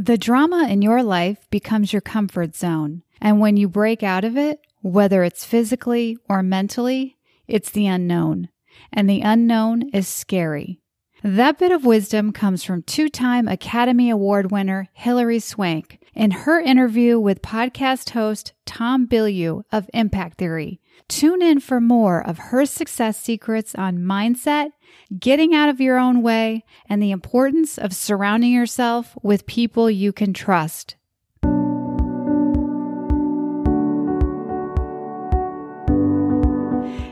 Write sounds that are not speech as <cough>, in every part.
The drama in your life becomes your comfort zone. And when you break out of it, whether it's physically or mentally, it's the unknown. And the unknown is scary. That bit of wisdom comes from two time Academy Award winner Hilary Swank in her interview with podcast host Tom Bilyeu of Impact Theory. Tune in for more of her success secrets on mindset, getting out of your own way, and the importance of surrounding yourself with people you can trust.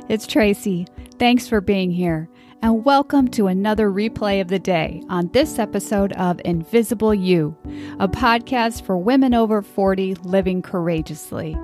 It's Tracy. Thanks for being here, and welcome to another replay of the day on this episode of Invisible You, a podcast for women over 40 living courageously.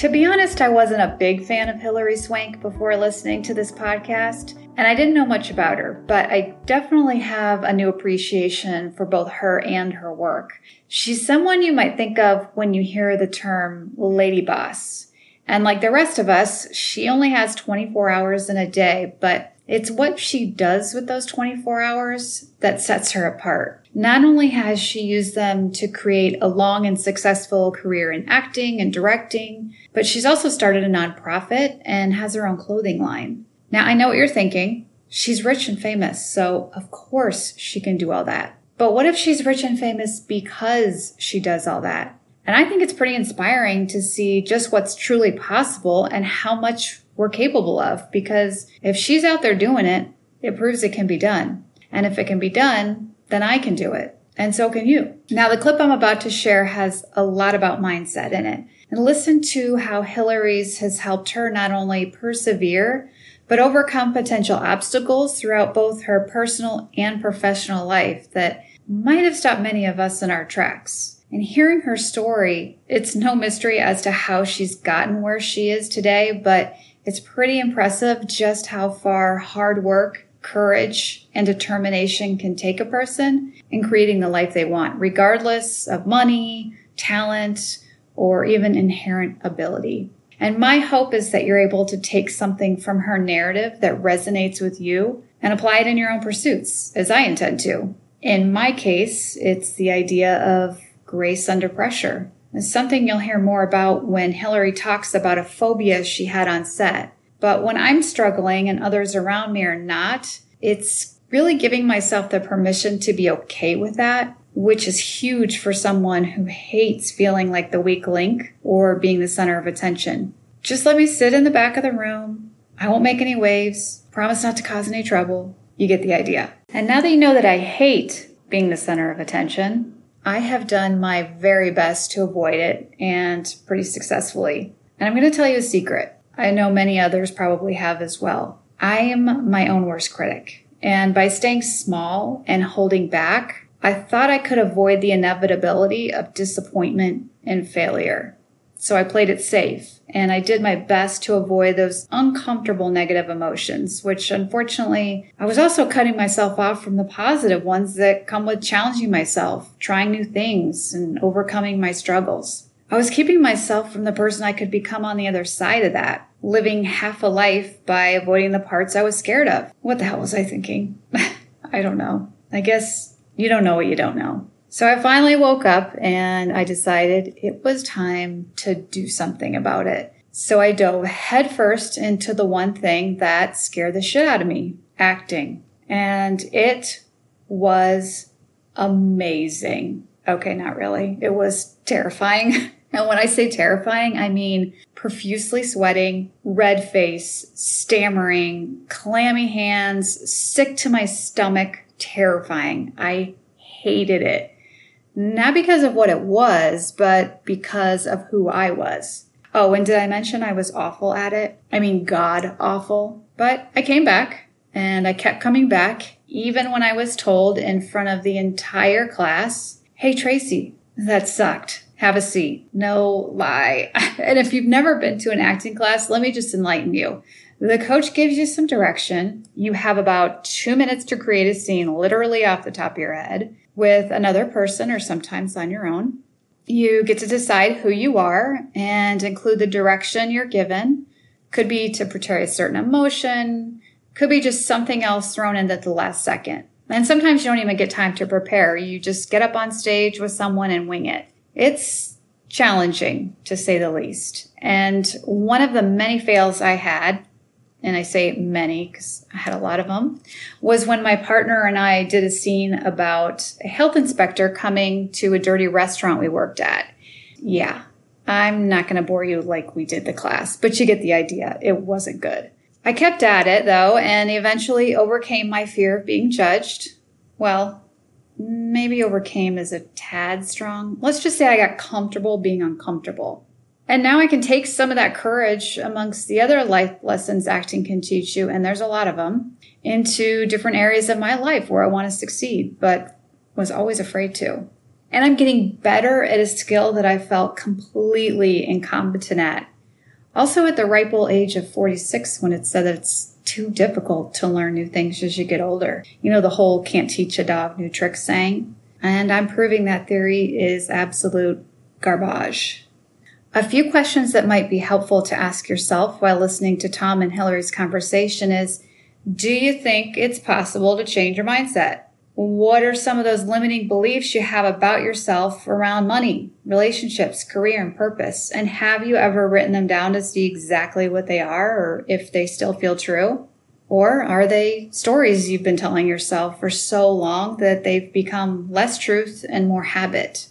To be honest, I wasn't a big fan of Hilary Swank before listening to this podcast, and I didn't know much about her, but I definitely have a new appreciation for both her and her work. She's someone you might think of when you hear the term lady boss. And like the rest of us, she only has 24 hours in a day, but it's what she does with those 24 hours that sets her apart. Not only has she used them to create a long and successful career in acting and directing, but she's also started a nonprofit and has her own clothing line. Now, I know what you're thinking. She's rich and famous, so of course she can do all that. But what if she's rich and famous because she does all that? And I think it's pretty inspiring to see just what's truly possible and how much we're capable of because if she's out there doing it, it proves it can be done. And if it can be done, then I can do it. And so can you. Now, the clip I'm about to share has a lot about mindset in it. And listen to how Hilary's has helped her not only persevere, but overcome potential obstacles throughout both her personal and professional life that might have stopped many of us in our tracks. And hearing her story, it's no mystery as to how she's gotten where she is today, but it's pretty impressive just how far hard work courage and determination can take a person in creating the life they want, regardless of money, talent, or even inherent ability. And my hope is that you're able to take something from her narrative that resonates with you and apply it in your own pursuits, as I intend to. In my case, it's the idea of grace under pressure. It's something you'll hear more about when Hilary talks about a phobia she had on set. But when I'm struggling and others around me are not, it's really giving myself the permission to be okay with that, which is huge for someone who hates feeling like the weak link or being the center of attention. Just let me sit in the back of the room. I won't make any waves. Promise not to cause any trouble. You get the idea. And now that you know that I hate being the center of attention, I have done my very best to avoid it and pretty successfully. And I'm going to tell you a secret. I know many others probably have as well. I am my own worst critic. And by staying small and holding back, I thought I could avoid the inevitability of disappointment and failure. So I played it safe and I did my best to avoid those uncomfortable negative emotions, which unfortunately I was also cutting myself off from the positive ones that come with challenging myself, trying new things and overcoming my struggles. I was keeping myself from the person I could become on the other side of that, living half a life by avoiding the parts I was scared of. What the hell was I thinking? <laughs> I don't know. I guess you don't know what you don't know. So I finally woke up and I decided it was time to do something about it. So I dove headfirst into the one thing that scared the shit out of me acting. And it was amazing. Okay, not really. It was terrifying. <laughs> And when I say terrifying, I mean profusely sweating, red face, stammering, clammy hands, sick to my stomach, terrifying. I hated it. Not because of what it was, but because of who I was. Oh, and did I mention I was awful at it? I mean, God awful. But I came back and I kept coming back, even when I was told in front of the entire class, Hey, Tracy, that sucked have a seat. No lie. <laughs> and if you've never been to an acting class, let me just enlighten you. The coach gives you some direction. You have about two minutes to create a scene literally off the top of your head with another person or sometimes on your own. You get to decide who you are and include the direction you're given. Could be to portray a certain emotion, could be just something else thrown in at the last second. And sometimes you don't even get time to prepare. You just get up on stage with someone and wing it. It's challenging to say the least. And one of the many fails I had and I say many because I had a lot of them, was when my partner and I did a scene about a health inspector coming to a dirty restaurant we worked at. Yeah, I'm not going to bore you like we did the class, but you get the idea. It wasn't good. I kept at it though and eventually overcame my fear of being judged. Well, maybe overcame is a tad strong. Let's just say I got comfortable being uncomfortable. And now I can take some of that courage amongst the other life lessons acting can teach you, and there's a lot of them, into different areas of my life where I want to succeed, but was always afraid to. And I'm getting better at a skill that I felt completely incompetent at. Also at the ripe old age of 46 when it's said that it's too difficult to learn new things as you get older. You know, the whole can't teach a dog new tricks saying. And I'm proving that theory is absolute garbage. A few questions that might be helpful to ask yourself while listening to Tom and Hilary's conversation is Do you think it's possible to change your mindset? What are some of those limiting beliefs you have about yourself around money, relationships, career, and purpose? And have you ever written them down to see exactly what they are or if they still feel true? Or are they stories you've been telling yourself for so long that they've become less truth and more habit?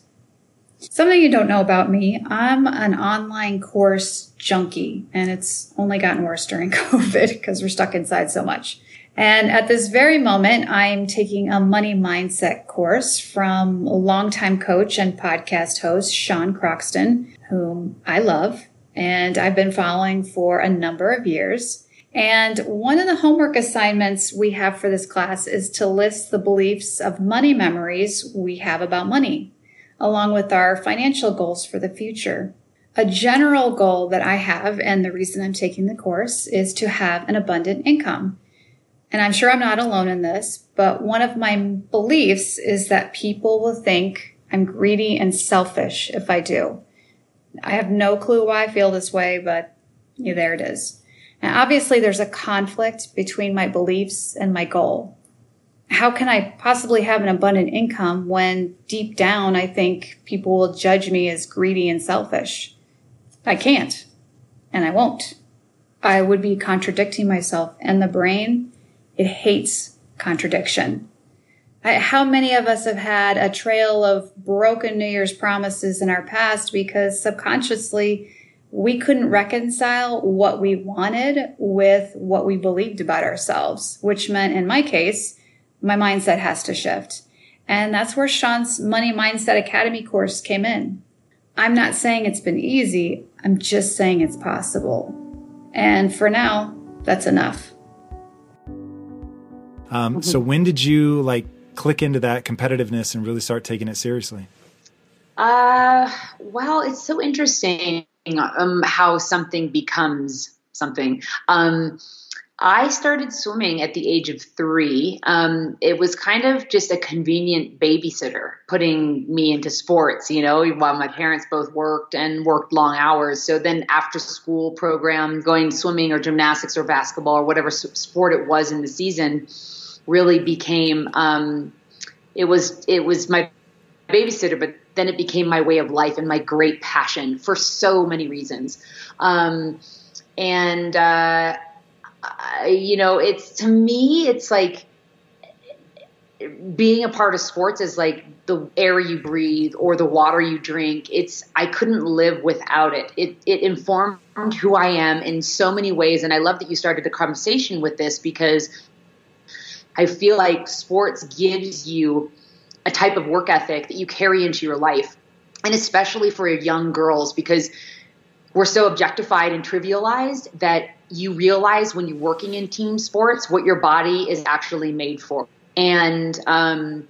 Something you don't know about me, I'm an online course junkie, and it's only gotten worse during <laughs> COVID because we're stuck inside so much. And at this very moment, I'm taking a money mindset course from longtime coach and podcast host Sean Croxton, whom I love and I've been following for a number of years. And one of the homework assignments we have for this class is to list the beliefs of money memories we have about money along with our financial goals for the future. A general goal that I have, and the reason I'm taking the course, is to have an abundant income. And I'm sure I'm not alone in this, but one of my beliefs is that people will think I'm greedy and selfish if I do. I have no clue why I feel this way, but yeah, there it is. And obviously, there's a conflict between my beliefs and my goal how can I possibly have an abundant income when deep down I think people will judge me as greedy and selfish? I can't, and I won't. I would be contradicting myself, and the brain, it hates contradiction. I, how many of us have had a trail of broken New Year's promises in our past because subconsciously we couldn't reconcile what we wanted with what we believed about ourselves, which meant in my case, my mindset has to shift. And that's where Sean's Money Mindset Academy course came in. I'm not saying it's been easy, I'm just saying it's possible. And for now, that's enough. Um, mm-hmm. So when did you like click into that competitiveness and really start taking it seriously? Uh, well, it's so interesting um, how something becomes something. Um, I started swimming at the age of three. Um, it was kind of just a convenient babysitter putting me into sports, you know, while my parents both worked and worked long hours. So then after school program, going swimming or gymnastics or basketball or whatever sport it was in the season really became, um, it was, it was my babysitter, but then it became my way of life and my great passion for so many reasons. Um, and, uh, you know, it's to me, it's like being a part of sports is like the air you breathe or the water you drink. It's I couldn't live without it. It it informed who I am in so many ways, and I love that you started the conversation with this because I feel like sports gives you a type of work ethic that you carry into your life, and especially for young girls because we're so objectified and trivialized that you realize when you're working in team sports what your body is actually made for. And, um,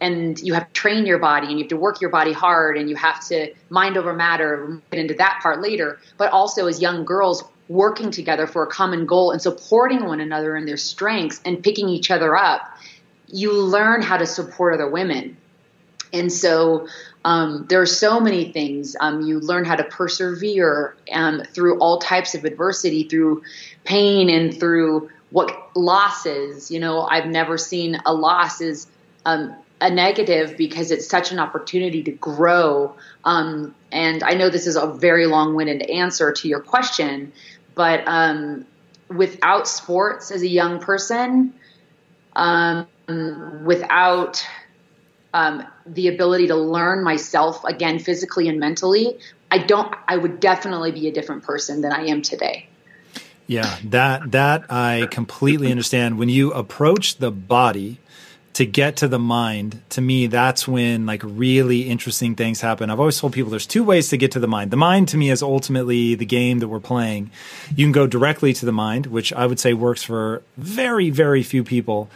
and you have to train your body and you have to work your body hard and you have to mind over matter. Get into that part later. But also, as young girls, working together for a common goal and supporting one another in their strengths and picking each other up, you learn how to support other women. And so um, there are so many things. Um, you learn how to persevere um, through all types of adversity, through pain, and through what losses. You know, I've never seen a loss as um, a negative because it's such an opportunity to grow. Um, and I know this is a very long winded answer to your question, but um, without sports as a young person, without um, the ability to learn myself again physically and mentally, I don't. I would definitely be a different person than I am today. Yeah, that that I completely understand. When you approach the body to get to the mind, to me, that's when like really interesting things happen. I've always told people there's two ways to get to the mind. The mind to me is ultimately the game that we're playing. You can go directly to the mind, which I would say works for very, very few people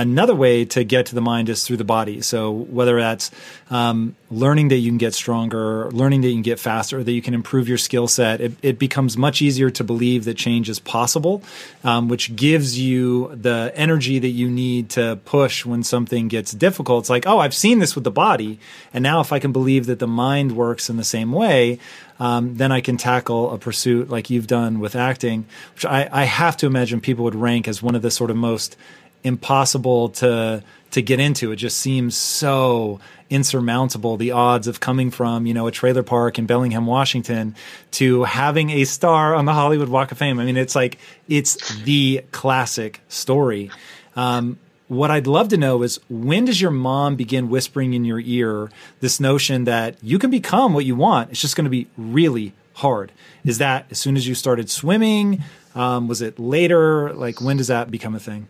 another way to get to the mind is through the body. So whether that's um, learning that you can get stronger, learning that you can get faster, that you can improve your skill set, it, it, becomes much easier to believe that change is possible, um, which gives you the energy that you need to push when something gets difficult. It's like, oh, I've seen this with the body, and now if I can believe that the mind works in the same way. Um, then I can tackle a pursuit like you've done with acting, which I, I have to imagine people would rank as one of the sort of most impossible to to get into. It just seems so insurmountable the odds of coming from you know a trailer park in Bellingham, Washington, to having a star on the Hollywood Walk of Fame. I mean, it's like it's the classic story. Um, what I'd love to know is when does your mom begin whispering in your ear this notion that you can become what you want? It's just going to be really hard. Is that as soon as you started swimming? Um, was it later? Like when does that become a thing?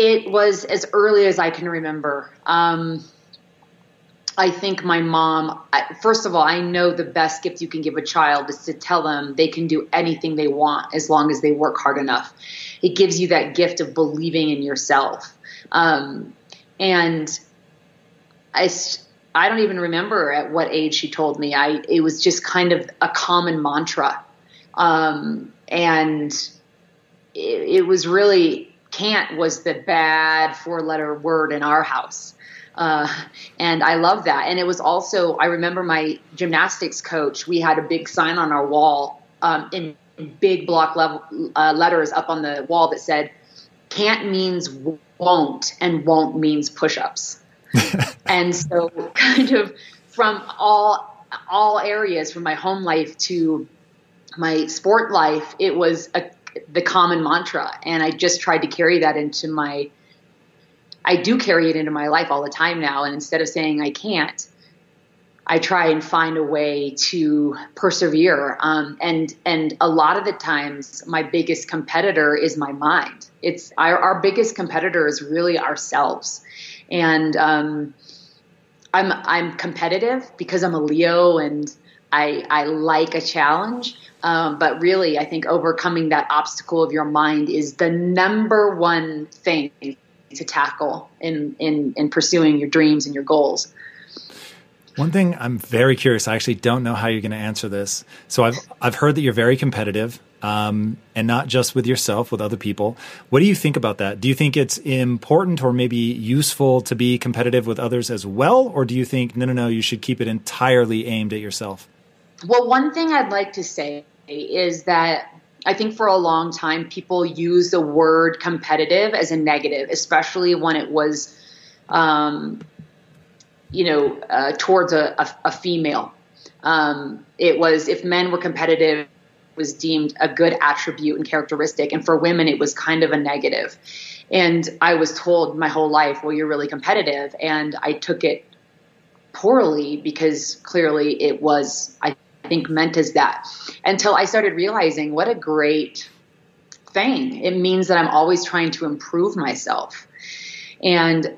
It was as early as I can remember. Um, I think my mom, first of all, I know the best gift you can give a child is to tell them they can do anything they want as long as they work hard enough. It gives you that gift of believing in yourself. Um, and I, I don't even remember at what age she told me. I, it was just kind of a common mantra. Um, and it, it was really can't was the bad four letter word in our house. Uh, and I love that. And it was also, I remember my gymnastics coach, we had a big sign on our wall um, in big block level uh, letters up on the wall that said, can't means won't, and won't means push ups. <laughs> and so, kind of from all all areas, from my home life to my sport life, it was a the common mantra. And I just tried to carry that into my, I do carry it into my life all the time now. And instead of saying I can't, I try and find a way to persevere. Um, and and a lot of the times, my biggest competitor is my mind. It's our, our biggest competitor is really ourselves. And um, I'm I'm competitive because I'm a Leo and I I like a challenge. Um, but really, I think overcoming that obstacle of your mind is the number one thing to tackle in, in, in pursuing your dreams and your goals. One thing I'm very curious. I actually don't know how you're going to answer this. So I've I've heard that you're very competitive, um, and not just with yourself, with other people. What do you think about that? Do you think it's important or maybe useful to be competitive with others as well, or do you think no, no, no, you should keep it entirely aimed at yourself? Well, one thing I'd like to say is that I think for a long time people use the word competitive as a negative, especially when it was, um, you know, uh, towards a, a, a female. Um, it was if men were competitive was deemed a good attribute and characteristic, and for women it was kind of a negative. And I was told my whole life, well, you're really competitive, and I took it poorly because clearly it was I think meant is that until I started realizing what a great thing. It means that I'm always trying to improve myself. And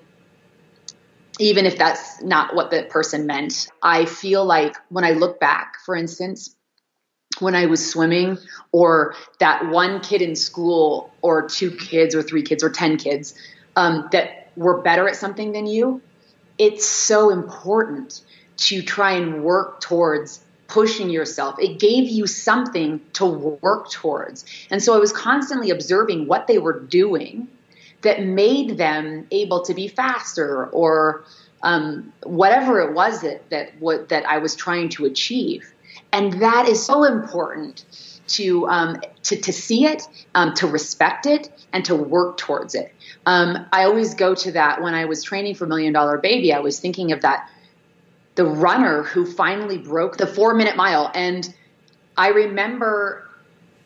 even if that's not what the person meant, I feel like when I look back, for instance, when I was swimming, or that one kid in school, or two kids, or three kids, or 10 kids um, that were better at something than you, it's so important to try and work towards pushing yourself. It gave you something to work towards. And so I was constantly observing what they were doing that made them able to be faster or um, whatever it was that that what that I was trying to achieve. And that is so important to um, to to see it, um, to respect it, and to work towards it. Um, I always go to that when I was training for Million Dollar Baby. I was thinking of that the runner who finally broke the four minute mile. And I remember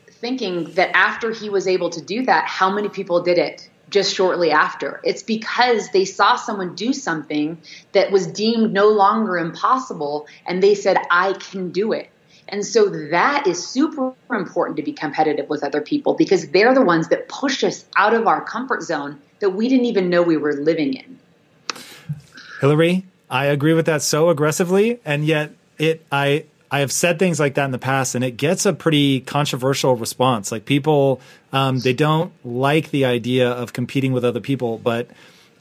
thinking that after he was able to do that, how many people did it just shortly after? It's because they saw someone do something that was deemed no longer impossible and they said, I can do it. And so that is super important to be competitive with other people because they're the ones that push us out of our comfort zone that we didn't even know we were living in. Hilary, I agree with that so aggressively, and yet it I I have said things like that in the past, and it gets a pretty controversial response. Like people, um, they don't like the idea of competing with other people, but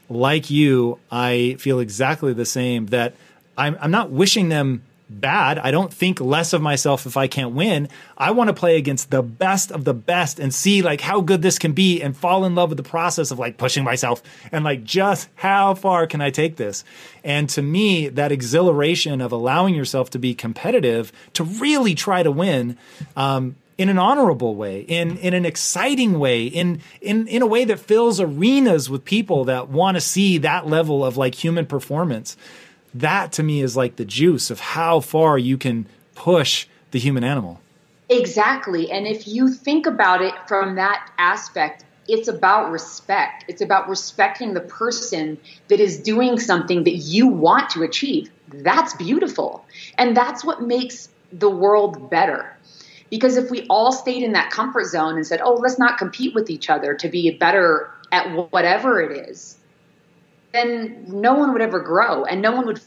like you, I feel exactly the same. That I'm I'm not wishing them bad. I don't think less of myself if I can't win. I want to play against the best of the best and see like how good this can be and fall in love with the process of like pushing myself and like just how far can I take this? And to me, that exhilaration of allowing yourself to be competitive, to really try to win, um, in an honorable way, in in an exciting way, in in in a way that fills arenas with people that want to see that level of like human performance that to me is like the juice of how far you can push the human animal. Exactly. And if you think about it from that aspect, it's about respect. It's about respecting the person that is doing something that you want to achieve. That's beautiful. And that's what makes the world better. Because if we all stayed in that comfort zone and said, oh, let's not compete with each other to be better at whatever it is, then no one would ever grow and no one would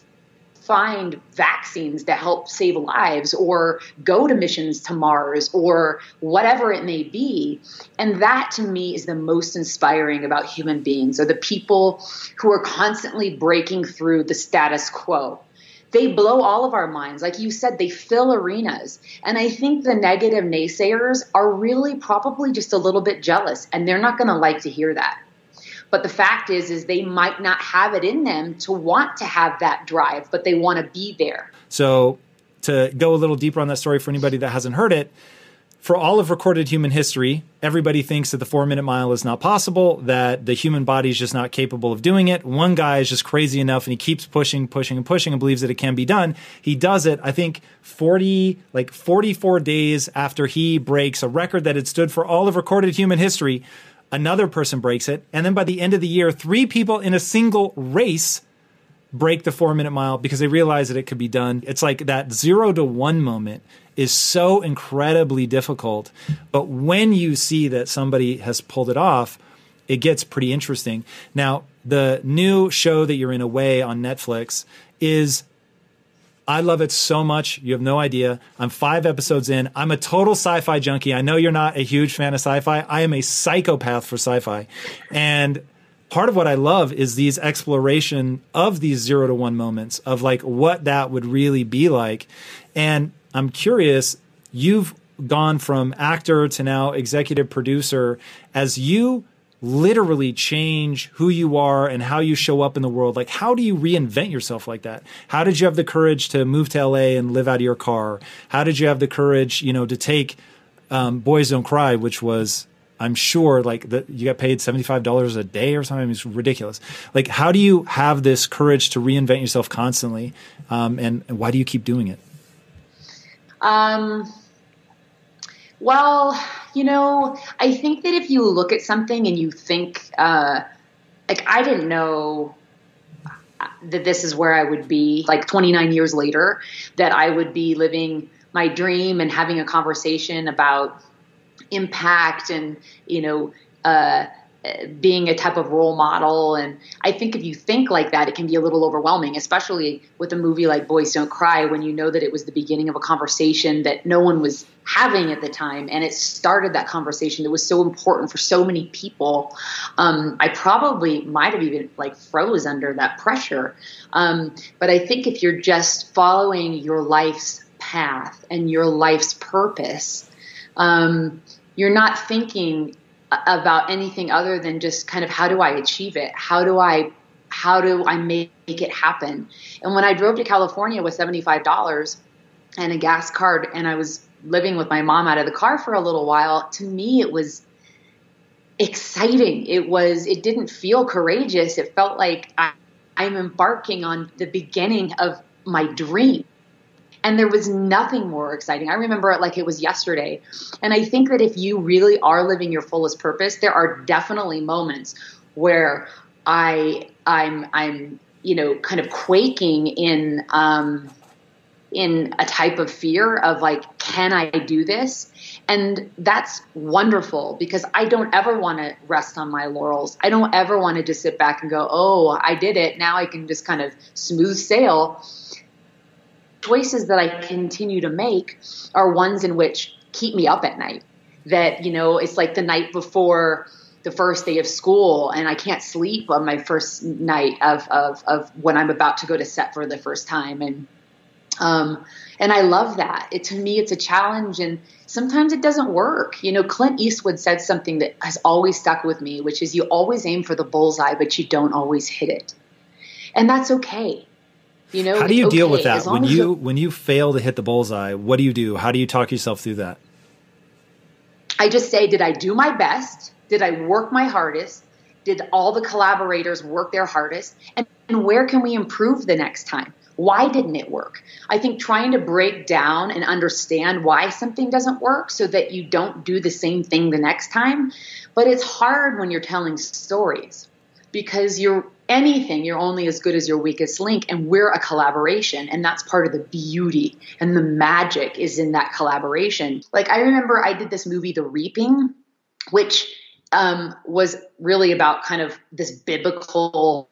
find vaccines that help save lives or go to missions to Mars or whatever it may be. And that to me is the most inspiring about human beings are the people who are constantly breaking through the status quo. They blow all of our minds. Like you said, they fill arenas. And I think the negative naysayers are really probably just a little bit jealous and they're not going to like to hear that. But the fact is, is they might not have it in them to want to have that drive, but they want to be there. So to go a little deeper on that story for anybody that hasn't heard it, for all of recorded human history, everybody thinks that the four minute mile is not possible, that the human body is just not capable of doing it. One guy is just crazy enough and he keeps pushing, pushing, and pushing and believes that it can be done. He does it, I think, 40, like 44 days after he breaks a record that had stood for all of recorded human history another person breaks it, and then by the end of the year, three people in a single race break the four minute mile because they realize that it could be done. It's like that zero to one moment is so incredibly difficult. But when you see that somebody has pulled it off, it gets pretty interesting. Now, the new show that you're in Away on Netflix is I love it so much. You have no idea. I'm five episodes in. I'm a total sci fi junkie. I know you're not a huge fan of sci fi. I am a psychopath for sci fi. And part of what I love is these exploration of these zero to one moments of like what that would really be like. And I'm curious, you've gone from actor to now executive producer as you literally change who you are and how you show up in the world. Like, how do you reinvent yourself like that? How did you have the courage to move to LA and live out of your car? How did you have the courage, you know, to take um, Boys Don't Cry, which was, I'm sure, like that you got paid seventy five dollars a day or something. It's ridiculous. Like, how do you have this courage to reinvent yourself constantly? Um, and, and why do you keep doing it? Um. Well, you know, I think that if you look at something and you think, uh, like, I didn't know that this is where I would be like 29 years later, that I would be living my dream and having a conversation about impact and, you know, uh, being a type of role model. And I think if you think like that, it can be a little overwhelming, especially with a movie like Boys Don't Cry, when you know that it was the beginning of a conversation that no one was having at the time. And it started that conversation that was so important for so many people. Um, I probably might have even like froze under that pressure. Um, but I think if you're just following your life's path and your life's purpose, um, you're not thinking about anything other than just kind of how do I achieve it? How do I how do I make, it happen? And when I drove to California with $75 and a gas card and I was living with my mom out of the car for a little while, to me it was exciting. It was it didn't feel courageous. It felt like I, I'm embarking on the beginning of my dream. And there was nothing more exciting. I remember it like it was yesterday. And I think that if you really are living your fullest purpose, there are definitely moments where I I'm I'm you know kind of quaking in um, in a type of fear of like can I do this? And that's wonderful because I don't ever want to rest on my laurels. I don't ever want to just sit back and go, "Oh, I did it. Now I can just kind of smooth sail." Choices that I continue to make are ones in which keep me up at night. That, you know, it's like the night before the first day of school and I can't sleep on my first night of, of, of when I'm about to go to set for the first time. And, um, and I love that. It, to me, it's a challenge and sometimes it doesn't work. You know, Clint Eastwood said something that has always stuck with me, which is you always aim for the bullseye, but you don't always hit it. And that's okay. You know, how do you deal with that when you when you fail to hit the bullseye? What do you do? How do you talk yourself through that? I just say, did I do my best? Did I work my hardest? Did all the collaborators work their hardest? And, and where can we improve the next time? Why didn't it work? I think trying to break down and understand why something doesn't work so that you don't do the same thing the next time. But it's hard when you're telling stories because you're anything, you're only as good as your weakest link. And we're a collaboration. And that's part of the beauty and the magic is in that collaboration. Like I remember I did this movie, The Reaping, which um, was really about kind of this biblical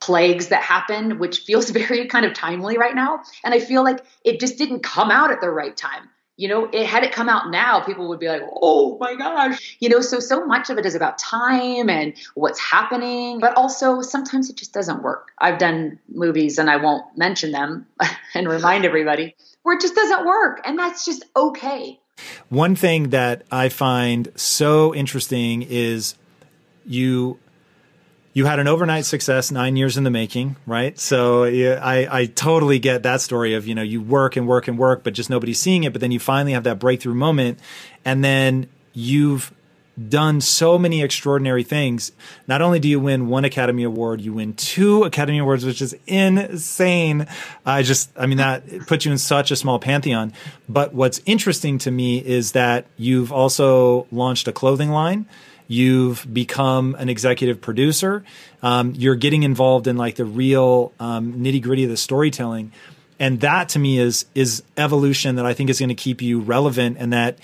plagues that happened, which feels <laughs> very kind of timely right now. And I feel like it just didn't come out at the right time. You know, it had it come out now, people would be like, "Oh my gosh!" You know, so so much of it is about time and what's happening, but also sometimes it just doesn't work. I've done movies, and I won't mention them <laughs> and remind everybody where it just doesn't work, and that's just okay. One thing that I find so interesting is you you had an overnight success, nine years in the making, right? So yeah, I, I totally get that story of, you know, you work and work and work, but just nobody's seeing it. But then you finally have that breakthrough moment. And then you've done so many extraordinary things. Not only do you win one Academy Award, you win two Academy Awards, which is insane. I just, I mean, that puts you in such a small pantheon. But what's interesting to me is that you've also launched a clothing line. You've become an executive producer. Um, you're getting involved in like the real um, nitty gritty of the storytelling. And that to me is is evolution that I think is going to keep you relevant and that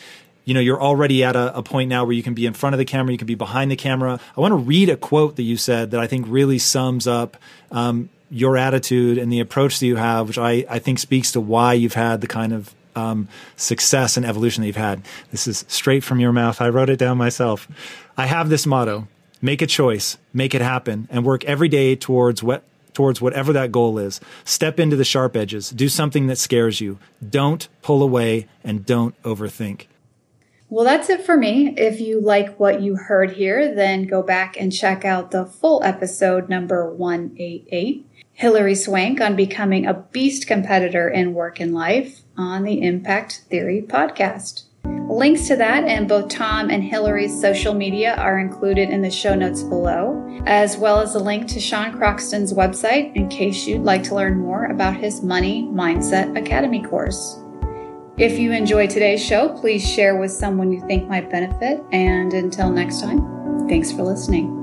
you know you're already at a, a, point now where you can be in front of the camera you can be behind the camera i want to read a quote that you said that i think really sums up um, your attitude and the approach that you have which I, I think speaks to why you've had the kind of um, success and evolution that you've had this is straight from your mouth i wrote it down myself i have this motto make a choice make it happen and work every day towards what towards whatever that goal is. Step into the sharp edges. Do something that scares you. Don't pull away and don't overthink. Well, that's it for me. If you like what you heard here, then go back and check out the full episode number 188 Hilary Swank on becoming a beast competitor in work and life on the Impact Theory podcast. Links to that and both Tom and Hilary's social media are included in the show notes below, as well as a link to Sean Croxton's website in case you'd like to learn more about his Money Mindset Academy course. If you enjoyed today's show, please share with someone you think might benefit. And until next time, thanks for listening.